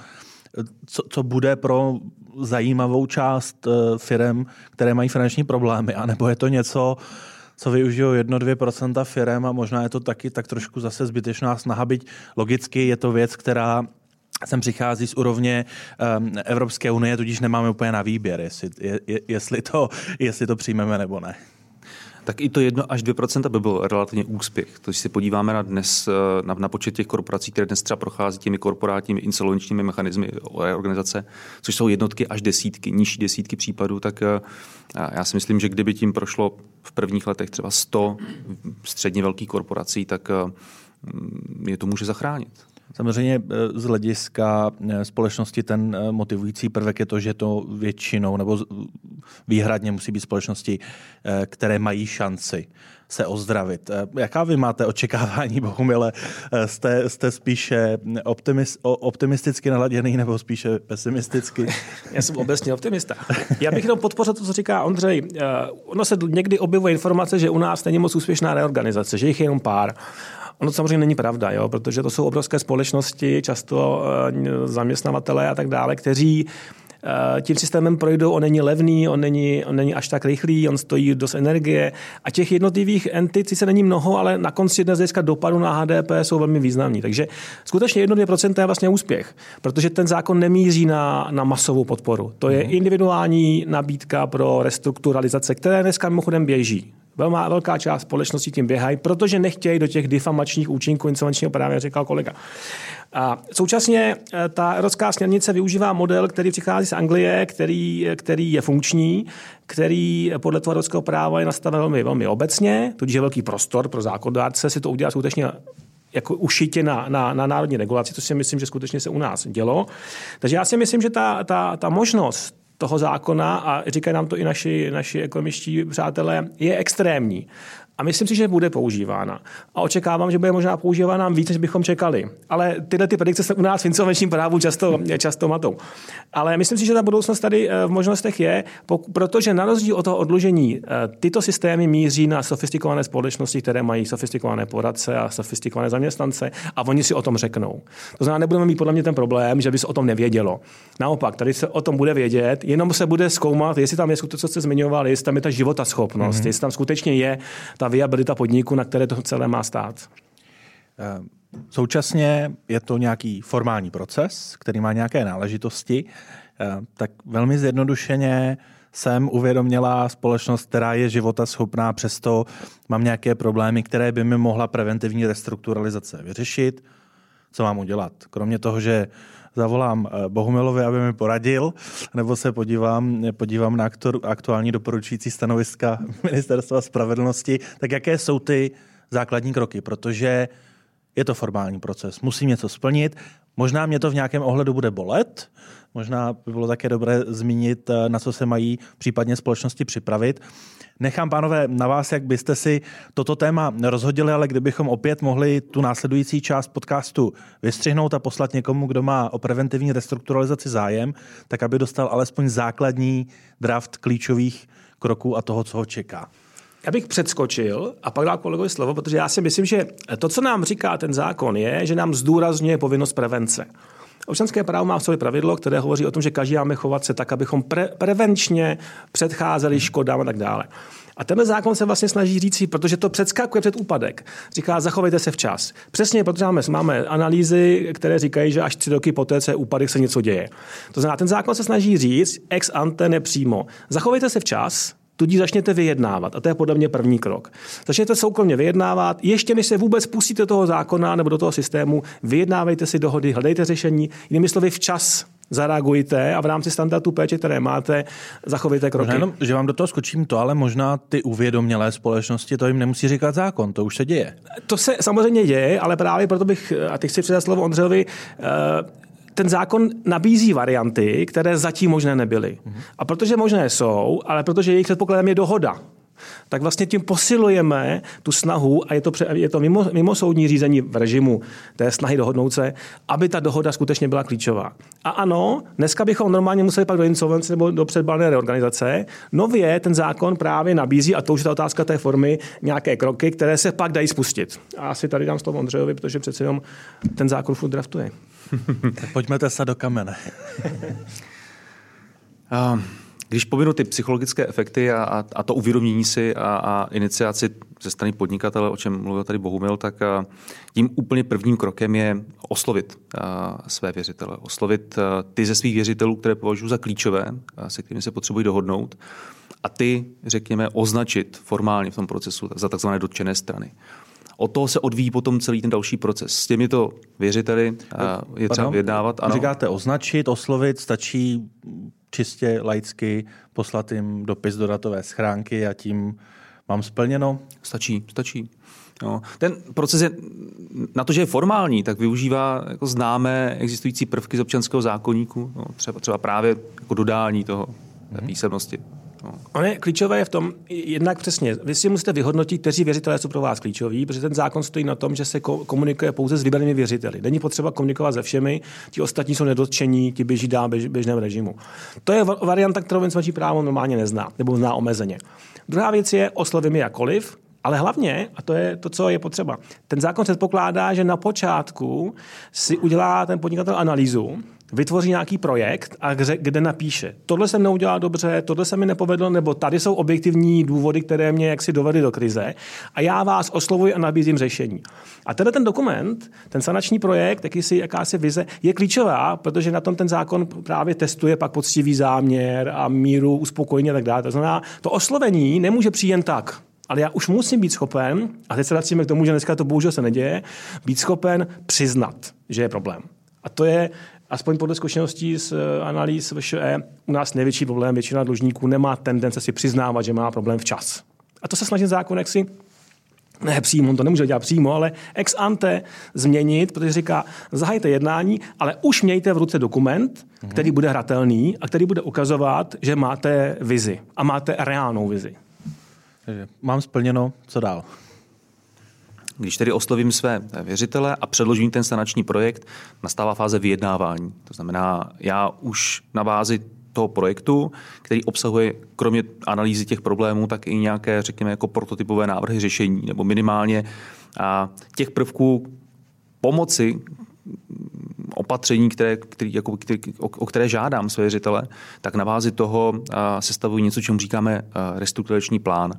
co, co bude pro zajímavou část eh, firm, které mají finanční problémy, anebo je to něco, co využijou 1-2% firm a možná je to taky tak trošku zase zbytečná snaha, byť logicky je to věc, která sem přichází z úrovně um, Evropské unie, tudíž nemáme úplně na výběr, jestli, je, jestli, to, jestli to přijmeme nebo ne tak i to 1 až 2% by byl relativně úspěch. To, když se podíváme na dnes, eh, na, na počet těch korporací, které dnes třeba prochází těmi korporátními insolvenčními mechanismy organizace, což jsou jednotky až desítky, nižší desítky případů, tak eh, já si myslím, že kdyby tím prošlo v prvních letech třeba 100 středně velkých korporací, tak eh, je to může zachránit. Samozřejmě eh, z hlediska eh, společnosti ten eh, motivující prvek je to, že to většinou nebo výhradně musí být společnosti, které mají šanci se ozdravit. Jaká vy máte očekávání, [LAUGHS] Bohumile? Jste, jste spíše optimist, optimisticky naladěný nebo spíše pesimisticky? [LAUGHS] Já jsem obecně optimista. Já bych jenom podpořil to, co říká Ondřej. Ono se někdy objevuje informace, že u nás není moc úspěšná reorganizace, že jich je jenom pár. Ono samozřejmě není pravda, jo, protože to jsou obrovské společnosti, často uh, zaměstnavatele a tak dále, kteří Eh, tím systémem projdou, on není levný, on není, on není až tak rychlý, on stojí dost energie a těch jednotlivých entit se není mnoho, ale na konci dnes dneska dopadu na HDP jsou velmi významní. Takže skutečně 1-2% je vlastně úspěch, protože ten zákon nemíří na, na masovou podporu. To je mhm. individuální nabídka pro restrukturalizace, které dneska mimochodem běží. Velmá, velká část společnosti tím běhají, protože nechtějí do těch difamačních účinků insolvenčního práva, jak říkal kolega. A současně eh, ta evropská směrnice využívá model, který přichází z Anglie, který, který je funkční, který podle toho evropského práva je nastaven velmi, velmi obecně, tudíž je velký prostor pro zákonodárce si to udělat skutečně jako ušitě na, na, na národní regulaci, což si myslím, že skutečně se u nás dělo. Takže já si myslím, že ta, ta, ta možnost toho zákona, a říkají nám to i naši, naši ekonomičtí přátelé, je extrémní. A myslím si, že bude používána. A očekávám, že bude možná používána víc, než bychom čekali. Ale tyhle ty predikce se u nás v insolvenčním právu často, často matou. Ale myslím si, že ta budoucnost tady eh, v možnostech je, protože na rozdíl od toho odlužení eh, tyto systémy míří na sofistikované společnosti, které mají sofistikované poradce a sofistikované zaměstnance a oni si o tom řeknou. To znamená, nebudeme mít podle mě ten problém, že by se o tom nevědělo. Naopak, tady se o tom bude vědět, jenom se bude zkoumat, jestli tam je to, co jste zmiňoval, jestli tam je ta životaschopnost, mm-hmm. jestli tam skutečně je ta viabilita podniku, na které to celé má stát. Eh, současně je to nějaký formální proces, který má nějaké náležitosti. Eh, tak velmi zjednodušeně jsem uvědomila společnost, která je života schopná, přesto mám nějaké problémy, které by mi mohla preventivní restrukturalizace vyřešit. Co mám udělat? Kromě toho, že zavolám eh, Bohumilovi, aby mi poradil, nebo se podívám, podívám na aktuální doporučující stanoviska [LAUGHS] Ministerstva spravedlnosti, tak jaké jsou ty základní kroky, protože je to formální proces, musím něco splnit, možná mě to v nějakém ohledu bude bolet, možná by bylo také dobré zmínit, eh, na co se mají případně společnosti připravit. Nechám, pánové, na vás, jak byste si toto téma rozhodili, ale kdybychom opět mohli tu následující část podcastu vystřihnout a poslat někomu, kdo má o preventivní restrukturalizaci zájem, tak aby dostal alespoň základní draft klíčových kroků a toho, co ho čeká. Já bych předskočil a pak dal kolegovi slovo, protože já si myslím, že to, co nám říká ten zákon, je, že nám zdůrazňuje povinnost prevence. Občanské právo má v sobě pravidlo, které hovoří o tom, že každý máme chovat se tak, abychom pre- prevenčně předcházeli škodám a tak dále. A tenhle zákon se vlastně snaží říct, protože to předskakuje před úpadek. Říká, zachovejte se včas. Přesně, protože máme, máme analýzy, které říkají, že až tři roky poté, co úpadek, se něco děje. To znamená, ten zákon se snaží říct ex ante nepřímo. Zachovejte se včas, tudíž začněte vyjednávat. A to je podle mě první krok. Začněte soukromně vyjednávat, ještě než se vůbec pustíte do toho zákona nebo do toho systému, vyjednávejte si dohody, hledejte řešení, jinými slovy včas zareagujte a v rámci standardu péče, které máte, zachovejte kroky. Jenom, že vám do toho skočím to, ale možná ty uvědomělé společnosti, to jim nemusí říkat zákon, to už se děje. To se samozřejmě děje, ale právě proto bych, a teď chci předat slovo Ondřejovi, uh, ten zákon nabízí varianty, které zatím možné nebyly. A protože možné jsou, ale protože jejich předpokladem je dohoda, tak vlastně tím posilujeme tu snahu, a je to, je to mimo, mimo soudní řízení v režimu té snahy dohodnout se, aby ta dohoda skutečně byla klíčová. A ano, dneska bychom normálně museli pak do insolvence nebo do předbalné reorganizace. Nově ten zákon právě nabízí, a to už je ta otázka té formy, nějaké kroky, které se pak dají spustit. A asi tady dám slovo Ondřejovi, protože přece jenom ten zákon furt draftuje. Pojďme se do kamene. [LAUGHS] Když pominu ty psychologické efekty a, a, a to uvědomění si a, a iniciaci ze strany podnikatele, o čem mluvil tady Bohumil, tak a, tím úplně prvním krokem je oslovit a, své věřitele. Oslovit a, ty ze svých věřitelů, které považuji za klíčové, a, se kterými se potřebují dohodnout, a ty, řekněme, označit formálně v tom procesu za takzvané dotčené strany. O toho se odvíjí potom celý ten další proces. S těmito věřiteli je třeba vyjednávat. Ano. Říkáte označit, oslovit, stačí čistě laicky poslat jim dopis do datové schránky a tím mám splněno? Stačí, stačí. Jo. Ten proces je, na to, že je formální, tak využívá jako známé existující prvky z občanského zákonníku, no, třeba, třeba právě jako dodání toho té mhm. písemnosti. No. Ono je klíčové je v tom, jednak přesně, vy si musíte vyhodnotit, kteří věřitelé jsou pro vás klíčoví, protože ten zákon stojí na tom, že se komunikuje pouze s vybranými věřiteli. Není potřeba komunikovat se všemi, ti ostatní jsou nedotčení, ti běží dál běž, běžném režimu. To je varianta, kterou insolvenční právo normálně nezná, nebo zná omezeně. Druhá věc je, oslovím je jakoliv, Ale hlavně, a to je to, co je potřeba, ten zákon předpokládá, že na počátku si udělá ten podnikatel analýzu, vytvoří nějaký projekt, a kde, kde napíše, tohle jsem neudělal dobře, tohle se mi nepovedlo, nebo tady jsou objektivní důvody, které mě jaksi dovedly do krize a já vás oslovuji a nabízím řešení. A tenhle ten dokument, ten sanační projekt, jakýsi, jakási vize, je klíčová, protože na tom ten zákon právě testuje pak poctivý záměr a míru uspokojení a tak dále. To znamená, to oslovení nemůže přijít jen tak ale já už musím být schopen, a teď se vracíme k tomu, že dneska to bohužel se neděje, být schopen přiznat, že je problém. A to je, aspoň podle zkušeností z eh, analýz VŠE, u nás největší problém. Většina dlužníků nemá tendence si přiznávat, že má problém včas. A to se snaží zákon jaksi ne přímo, on to nemůže dělat přímo, ale ex ante změnit, protože říká, zahajte jednání, ale už mějte v ruce dokument, který bude hratelný a který bude ukazovat, že máte vizi a máte reálnou vizi. Takže mám splněno, co dál? Když tedy oslovím své věřitele a předložím ten sanační projekt, nastává fáze vyjednávání. To znamená, já už na bázi toho projektu, který obsahuje kromě analýzy těch problémů, tak i nějaké, řekněme, jako prototypové návrhy řešení, nebo minimálně a těch prvků pomoci, opatření, které, který, jako, který, o, o které žádám své věřitele, tak na bázi toho sestavuji něco, čemu říkáme restrukturační plán.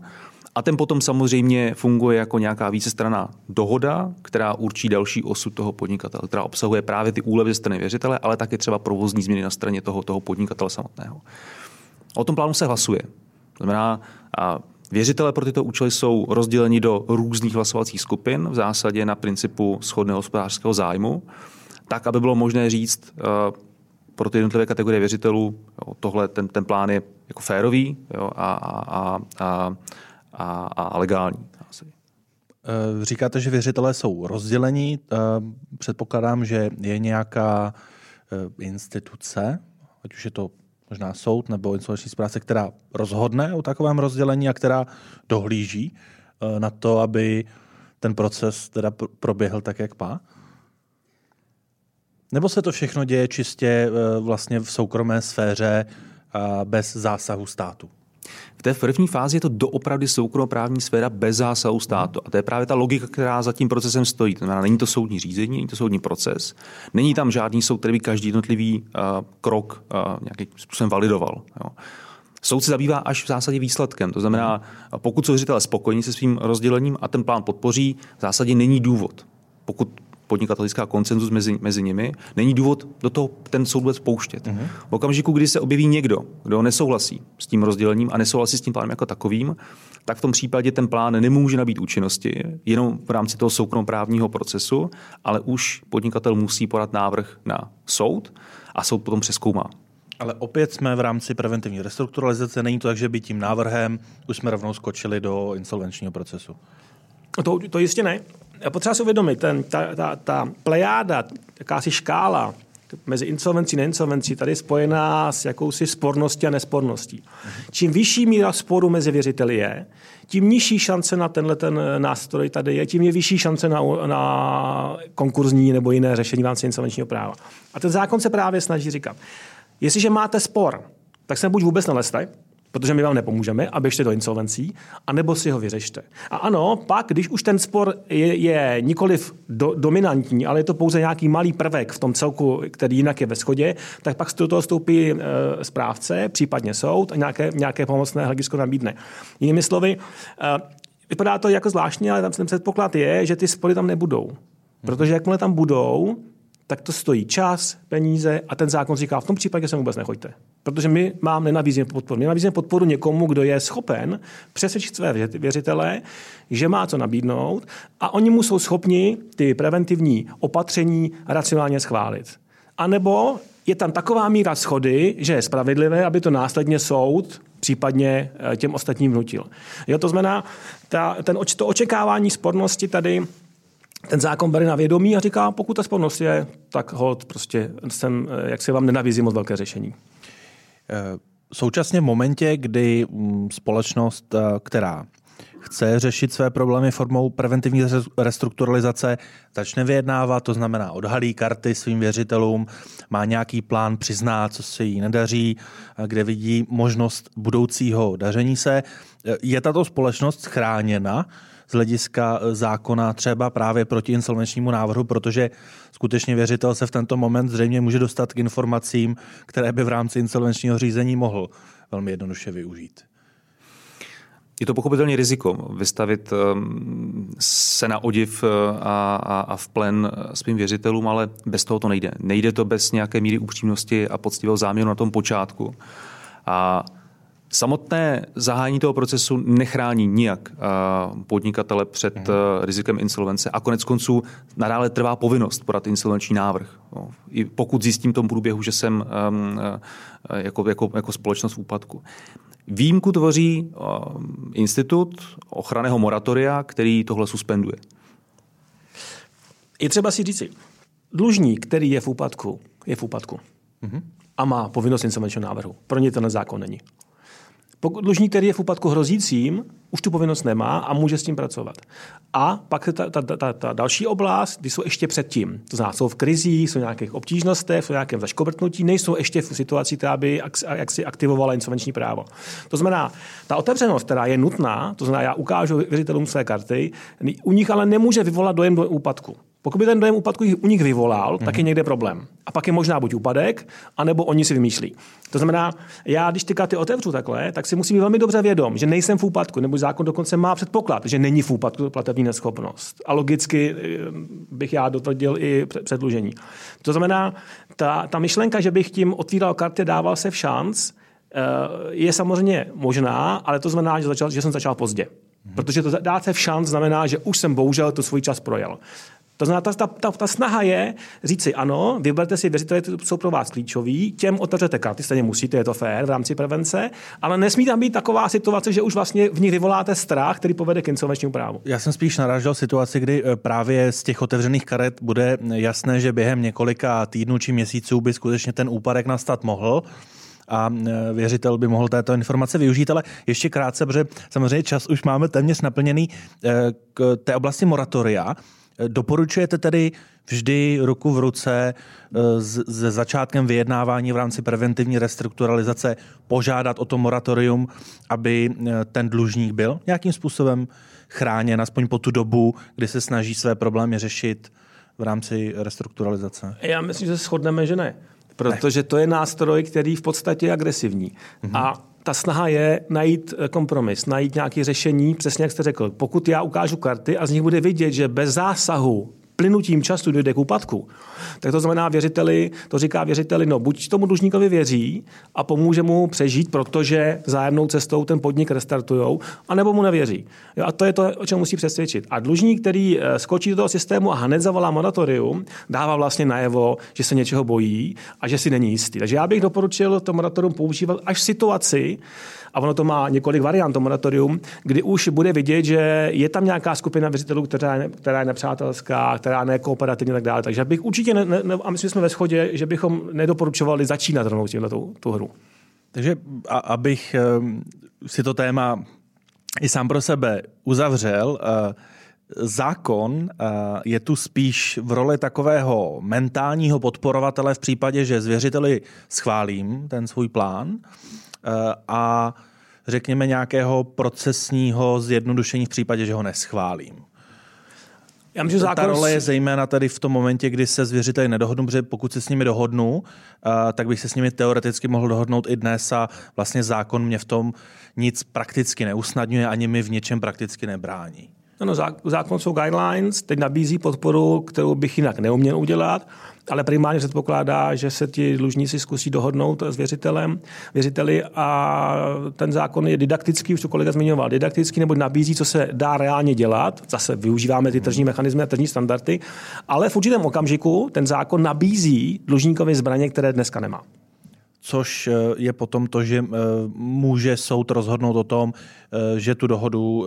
A ten potom samozřejmě funguje jako nějaká vícestraná dohoda, která určí další osud toho podnikatele, která obsahuje právě ty úlevy ze strany věřitele, ale také třeba provozní změny na straně toho, toho podnikatele samotného. O tom plánu se hlasuje. Znamená, a Věřitele pro tyto účely jsou rozděleni do různých hlasovacích skupin, v zásadě na principu schodného hospodářského zájmu, tak, aby bylo možné říct uh, pro ty jednotlivé kategorie věřitelů, jo, tohle, ten, ten plán je jako férový jo, a, a, a, a a, a legální. Eh, říkáte, že věřitelé jsou rozdělení. Eh, předpokládám, že je nějaká eh, instituce, ať už je to možná soud nebo insolvenční správce, která rozhodne o takovém rozdělení a která dohlíží na to, aby ten proces teda proběhl tak, jak má? Nebo se to všechno děje čistě vlastně v soukromé sféře bez zásahu státu? V té první fázi je to doopravdy soukromoprávní sféra bez zásahu státu. A to je právě ta logika, která za tím procesem stojí. To znamená, není to soudní řízení, není to soudní proces, není tam žádný soud, který by každý jednotlivý uh, krok uh, nějakým způsobem validoval. Jo. Soud se zabývá až v zásadě výsledkem. To znamená, pokud jsou věřitelé spokojení se svým rozdělením a ten plán podpoří, v zásadě není důvod. Pokud podnikatelská koncenzus mezi, mezi nimi, není důvod do toho ten soud vůbec pouštět. Mm-hmm. V okamžiku, kdy se objeví někdo, kdo nesouhlasí s tím rozdělením a nesouhlasí s tím plánem jako takovým, tak v tom případě ten plán nemůže nabít účinnosti jenom v rámci toho soukromoprávního procesu, ale už podnikatel musí podat návrh na soud a soud potom přeskoumá. Ale opět jsme v rámci preventivní restrukturalizace. Není to tak, že by tím návrhem už jsme rovnou skočili do insolvenčního procesu. To, to jistě ne potřeba si uvědomit, ten, ta, ta, ta plejáda, jakási škála mezi insolvencí a neinsolvencí tady je spojená s jakousi sporností a nesporností. Čím vyšší míra sporu mezi věřiteli je, tím nižší šance na tenhle ten nástroj tady je, tím je vyšší šance na, na konkurzní nebo jiné řešení v rámci insolvenčního práva. A ten zákon se právě snaží říkat, jestliže máte spor, tak se buď vůbec naleste, protože my vám nepomůžeme a běžte do insolvencí, anebo si ho vyřešte. A ano, pak, když už ten spor je, je nikoliv do, dominantní, ale je to pouze nějaký malý prvek v tom celku, který jinak je ve schodě, tak pak do toho stoupí e, správce, případně soud a nějaké, nějaké pomocné hledisko nabídne. Jinými slovy, e, vypadá to jako zvláštně, ale tam ten předpoklad je, že ty spory tam nebudou. Protože jakmile tam budou, tak to stojí čas, peníze a ten zákon říká, v tom případě se vůbec nechoďte. Protože my mám nenabízíme podporu. My nabízíme podporu někomu, kdo je schopen přesvědčit své věřitele, že má co nabídnout a oni mu jsou schopni ty preventivní opatření racionálně schválit. A nebo je tam taková míra schody, že je spravedlivé, aby to následně soud případně eh, těm ostatním vnutil. Jo, to znamená, ta, ten, to očekávání spornosti tady ten zákon bere na vědomí a říká, pokud ta spolnost je, tak hod prostě jsem, eh, jak se vám nenabízí moc velké řešení. Eh, současně v momentě, kdy mm, společnost, eh, která chce řešit své problémy formou preventivní restrukturalizace, začne vyjednávat, to znamená odhalí karty svým věřitelům, má nějaký plán, přizná, co se jí nedaří, kde vidí možnost budoucího daření se. Je tato společnost chráněna z hlediska zákona třeba právě proti insolvenčnímu návrhu, protože skutečně věřitel se v tento moment zřejmě může dostat k informacím, které by v rámci insolvenčního řízení mohl velmi jednoduše využít. Je to pochopitelně riziko vystavit ehm, se na odiv eh, a, a, a v plen svým věřitelům, ale bez toho to nejde. Nejde to bez nějaké míry upřímnosti a poctivého záměru na tom počátku. A Samotné zahájení toho procesu nechrání nijak eh, podnikatele před mhm. eh, rizikem insolvence a konec konců nadále trvá povinnost podat insolvenční návrh. No, I pokud zjistím v tom průběhu, že jsem ehm, jako, jako, jako společnost v úpadku. Výjimku tvoří eh, institut ochranného moratoria, který tohle suspenduje. Je třeba si říci, dlužník, který je v úpadku, je v úpadku. Mm-hmm. A má povinnost insolvenčního návrhu. Pro ně ten zákon není. Pokud dlužník, který je v úpadku hrozícím, už tu povinnost nemá a může s tím pracovat. A pak ta, ta, ta, ta další oblast, kdy jsou ještě předtím. To znamená, jsou v krizích, jsou v nějakých obtížnostech, jsou v nějakém zaškobrtnutí, nejsou ještě v situaci, která by jak si aktivovala insolvenční právo. To znamená, ta otevřenost, která je nutná, to znamená, já ukážu věřitelům své karty, u nich ale nemůže vyvolat dojem do úpadku. Pokud by ten dojem úpadku u nich vyvolal, mm-hmm. tak je mhm. někde problém. A pak je možná buď úpadek, anebo oni si vymýšlí. To znamená, já když ty karty otevřu takhle, tak si musím být velmi dobře vědom, že nejsem v úpadku, nebo zákon dokonce má předpoklad, že není v úpadku platební neschopnost. A logicky eh, bych já dotvrdil i předlužení. To znamená, ta, ta myšlenka, že bych tím otvíral karty, dával se v šanc, eh, je samozřejmě možná, ale to znamená, že, začal, že jsem začal pozdě. Protože to dát se v šanc znamená, že už jsem bohužel to svůj čas projel. To znamená, ta, ta, ta snaha je říci ano, vyberte si věřitele, které jsou pro vás klíčoví, těm otevřete karty, stejně musíte, je to fér v rámci prevence, ale nesmí tam být taková situace, že už vlastně v nich vyvoláte strach, který povede k insolvenčnímu právu. Já jsem spíš narážel situaci, kdy eh, právě z těch otevřených karet bude jasné, že během několika týdnů či měsíců by skutečně ten úpadek nastat mohl a eh, věřitel by mohl této informace využít, ale ještě krátce, protože samozřejmě čas už máme téměř naplněný eh, k té oblasti moratoria. Doporučujete tedy vždy ruku v ruce e, se začátkem vyjednávání v rámci preventivní restrukturalizace požádat o to moratorium, aby e, ten dlužník byl nějakým způsobem chráněn, aspoň po tu dobu, kdy se snaží své problémy řešit v rámci restrukturalizace? Já myslím, že se shodneme, že ne. Protože to je nástroj, který v podstatě je agresivní. Mhm. A ta snaha je najít eh, kompromis, najít nějaké řešení, přesně jak jste řekl. Pokud já ukážu karty a z nich bude vidět, že bez zásahu plynutím času dojde k úpadku, tak to znamená věřiteli, to říká věřiteli, no buď tomu dlužníkovi věří a pomůže mu přežít, protože zájemnou cestou ten podnik restartujou, anebo mu nevěří. Jo, a to je to, o čem musí přesvědčit. A dlužník, který eh, skočí do toho systému a hned zavolá moratorium, dává vlastně najevo, že se něčeho bojí a že si není jistý. Takže já bych doporučil to moratorium používat až v situaci, a ono to má několik variant, to moratorium, kdy už bude vidět, že je tam nějaká skupina věřitelů, která je, která je nepřátelská, která je kooperativní a tak dále. Takže bych určitě, ne, ne, a myslím, že jsme ve shodě, že bychom nedoporučovali začínat rovnou tímhle tu, tu hru. Takže a, abych um, si to téma i sám pro sebe uzavřel, uh, zákon uh, je tu spíš v roli takového mentálního podporovatele v případě, že zvěřiteli schválím ten svůj plán Eh, a řekněme nějakého procesního zjednodušení v případě, že ho neschválím. Já myslím, že zákon... Ta role je zejména tady v tom momentě, kdy se zvěřiteli nedohodnu, protože pokud se s nimi dohodnu, uh, tak bych se s nimi teoreticky mohl dohodnout i dnes a vlastně zákon mě v tom nic prakticky neusnadňuje, ani mi v něčem prakticky nebrání. Ano, zákon jsou guidelines, teď nabízí podporu, kterou bych jinak neuměl udělat ale primárně předpokládá, že se ti dlužníci zkusí dohodnout s věřitelem, věřiteli a ten zákon je didaktický, už to kolega zmiňoval, didaktický nebo nabízí, co se dá reálně dělat. Zase využíváme ty tržní mechanismy a tržní standardy, ale v určitém okamžiku ten zákon nabízí dlužníkovi zbraně, které dneska nemá což eh, je potom to, že eh, může soud rozhodnout o tom, eh, že tu dohodu,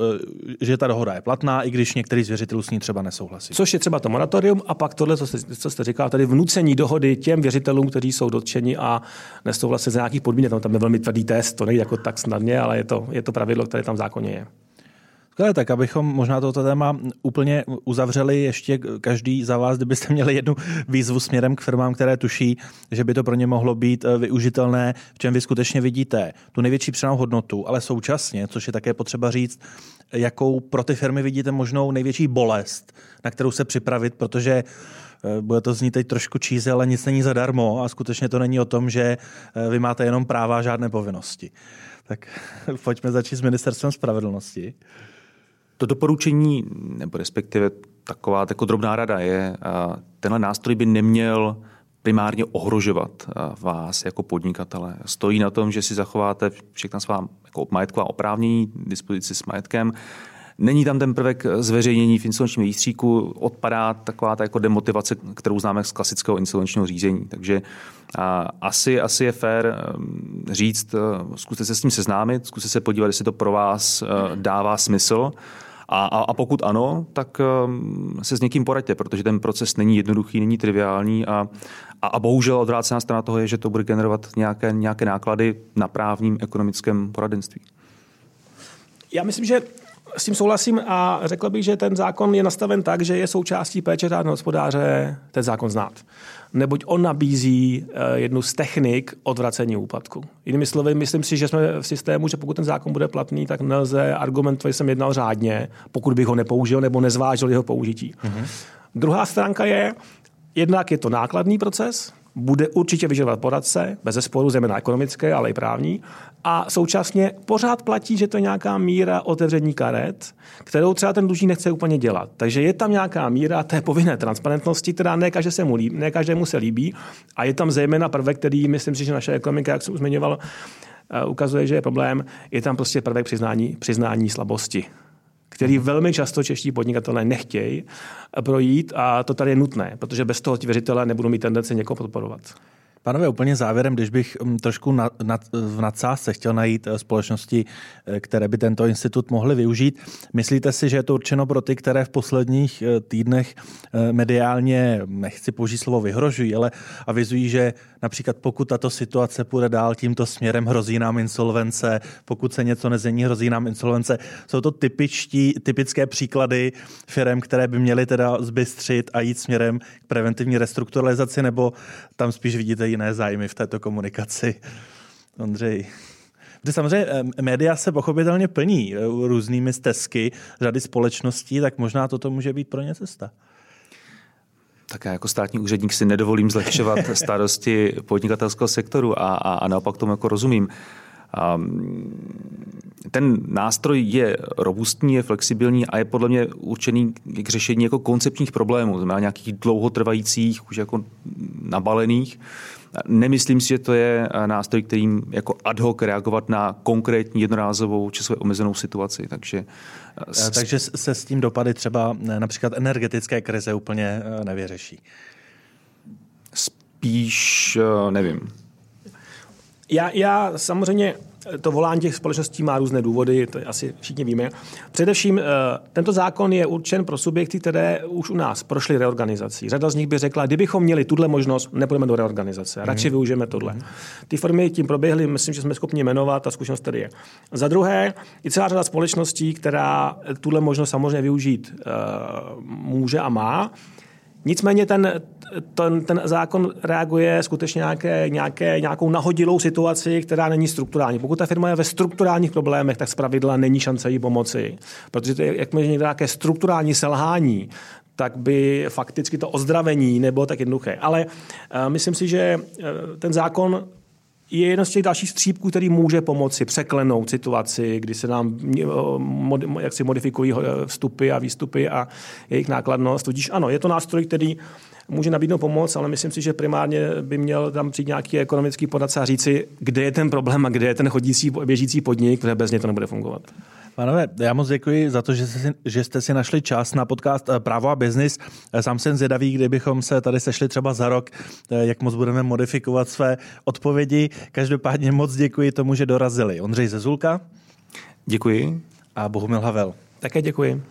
že ta dohoda je platná, i když některý z věřitelů s ní třeba nesouhlasí. Což je třeba to moratorium a pak tohle, co jste, co jste říkal, tedy vnucení dohody těm věřitelům, kteří jsou dotčeni a nesouhlasí z nějakých podmínek. Tam je velmi tvrdý test, to nejde jako tak snadně, ale je to, je to pravidlo, které tam v zákoně je. Skvěle, tak abychom možná toto téma úplně uzavřeli, ještě každý za vás, kdybyste měli jednu výzvu směrem k firmám, které tuší, že by to pro ně mohlo být eh, využitelné, v čem vy skutečně vidíte tu největší přenou hodnotu, ale současně, což je také potřeba říct, jakou pro ty firmy vidíte možnou největší bolest, na kterou se připravit, protože eh, bude to znít teď trošku číze, ale nic není zadarmo a skutečně to není o tom, že eh, vy máte jenom práva a žádné povinnosti. Tak [LAUGHS] pojďme začít s ministerstvem spravedlnosti. To doporučení, nebo respektive taková jako drobná rada je, tenhle nástroj by neměl primárně ohrožovat vás jako podnikatele. Stojí na tom, že si zachováte všechna svá jako majetková oprávnění, dispozici s majetkem, Není tam ten prvek zveřejnění v insolvenčním rejstříku, odpadá taková ta jako demotivace, kterou známe z klasického insolvenčního řízení. Takže a, asi, asi je fér říct, zkuste se s tím seznámit, zkuste se podívat, jestli to pro vás dává smysl. A, a, a pokud ano, tak um, se s někým poraďte, protože ten proces není jednoduchý, není triviální a, a, a bohužel odvrácená strana toho je, že to bude generovat nějaké, nějaké náklady na právním ekonomickém poradenství. Já myslím, že s tím souhlasím a řekl bych, že ten zákon je nastaven tak, že je součástí péče řádného hospodáře ten zákon znát. Neboť on nabízí eh, jednu z technik odvracení úpadku. Jinými slovy, myslím si, že jsme v systému, že pokud ten zákon bude platný, tak nelze argumentovat, že jsem jednal řádně, pokud bych ho nepoužil nebo nezvážil jeho použití. Mm-hmm. Druhá stránka je, jednak je to nákladný proces, bude určitě vyžadovat poradce, bez zesporu zejména ekonomické, ale i právní. A současně pořád platí, že to je nějaká míra otevření karet, kterou třeba ten dlužník nechce úplně dělat. Takže je tam nějaká míra té povinné transparentnosti, která ne, každé se mu líbí, ne každému se líbí. A je tam zejména prvek, který myslím si, že naše ekonomika, jak jsem zmiňoval, eh, ukazuje, že je problém, je tam prostě prvek přiznání, přiznání slabosti který velmi často čeští podnikatelé nechtějí projít a to tady je nutné, protože bez toho ti věřitelé nebudou mít tendenci někoho podporovat. Panové, úplně závěrem, když bych mm, trošku na, na, v nadsázce chtěl najít eh, společnosti, eh, které by tento institut mohly využít, myslíte si, že je to určeno pro ty, které v posledních eh, týdnech mediálně, nechci použít slovo vyhrožují, ale avizují, že například pokud tato situace půjde dál tímto směrem, hrozí nám insolvence, pokud se něco nezmění, hrozí nám insolvence. Jsou to typičtí, typické příklady firm, které by měly teda zbystřit a jít směrem k preventivní restrukturalizaci, nebo tam spíš vidíte jiné zájmy v této komunikaci. Ondřej. Protože samozřejmě média se pochopitelně plní e, různými stezky řady společností, tak možná toto může být pro ně cesta. Tak já jako státní úředník si nedovolím zlehčovat [LAUGHS] starosti podnikatelského sektoru a, a, a naopak tomu jako rozumím. Um, ten nástroj je robustní, je flexibilní a je podle mě určený k řešení jako koncepčních problémů, znamená nějakých dlouhotrvajících, už jako nabalených. Nemyslím si, že to je nástroj, kterým jako ad hoc reagovat na konkrétní jednorázovou časově omezenou situaci. Takže, s... Takže se s tím dopady třeba například energetické krize úplně eh, nevyřeší? Spíš eh, nevím. Já, já samozřejmě to volání těch společností má různé důvody, to asi všichni víme. Především eh, tento zákon je určen pro subjekty, které už u nás prošly reorganizací. Řada z nich by řekla, kdybychom měli tuhle možnost, nepůjdeme do reorganizace, mhm. radši mm. využijeme tohle. Ty firmy tím proběhly, myslím, že jsme schopni jmenovat, ta zkušenost tady je. Za druhé, je celá řada společností, která tuhle možnost samozřejmě využít uh, může a má. Nicméně ten, ten, ten zákon reaguje skutečně nějaké, nějaké, nějakou nahodilou situaci, která není strukturální. Pokud ta firma je ve strukturálních problémech, tak zpravidla není šance jí pomoci. Protože to je, jakmile někde nějaké strukturální selhání, tak by fakticky to ozdravení nebylo tak jednoduché. Ale uh, myslím si, že uh, ten zákon je jeden z těch dalších střípků, který může pomoci překlenout situaci, kdy se nám eh, jak si modifikují eh, vstupy a výstupy a jejich nákladnost. Tudíž ano, je to nástroj, který může nabídnout pomoc, ale myslím si, že primárně by měl tam přijít nějaký ekonomický poradce a říci, kde je ten problém a kde je ten chodící, běžící podnik, protože bez něj to nebude fungovat. Pánové, já moc děkuji za to, že jste, si, že jste si našli čas na podcast eh, Právo a biznis. Eh, sám jsem zvědavý, kdybychom se tady sešli třeba za rok, eh, jak moc budeme modifikovat své odpovědi. Každopádně moc děkuji tomu, že dorazili. Ondřej Zezulka. Děkuji. A Bohumil Havel. Také děkuji.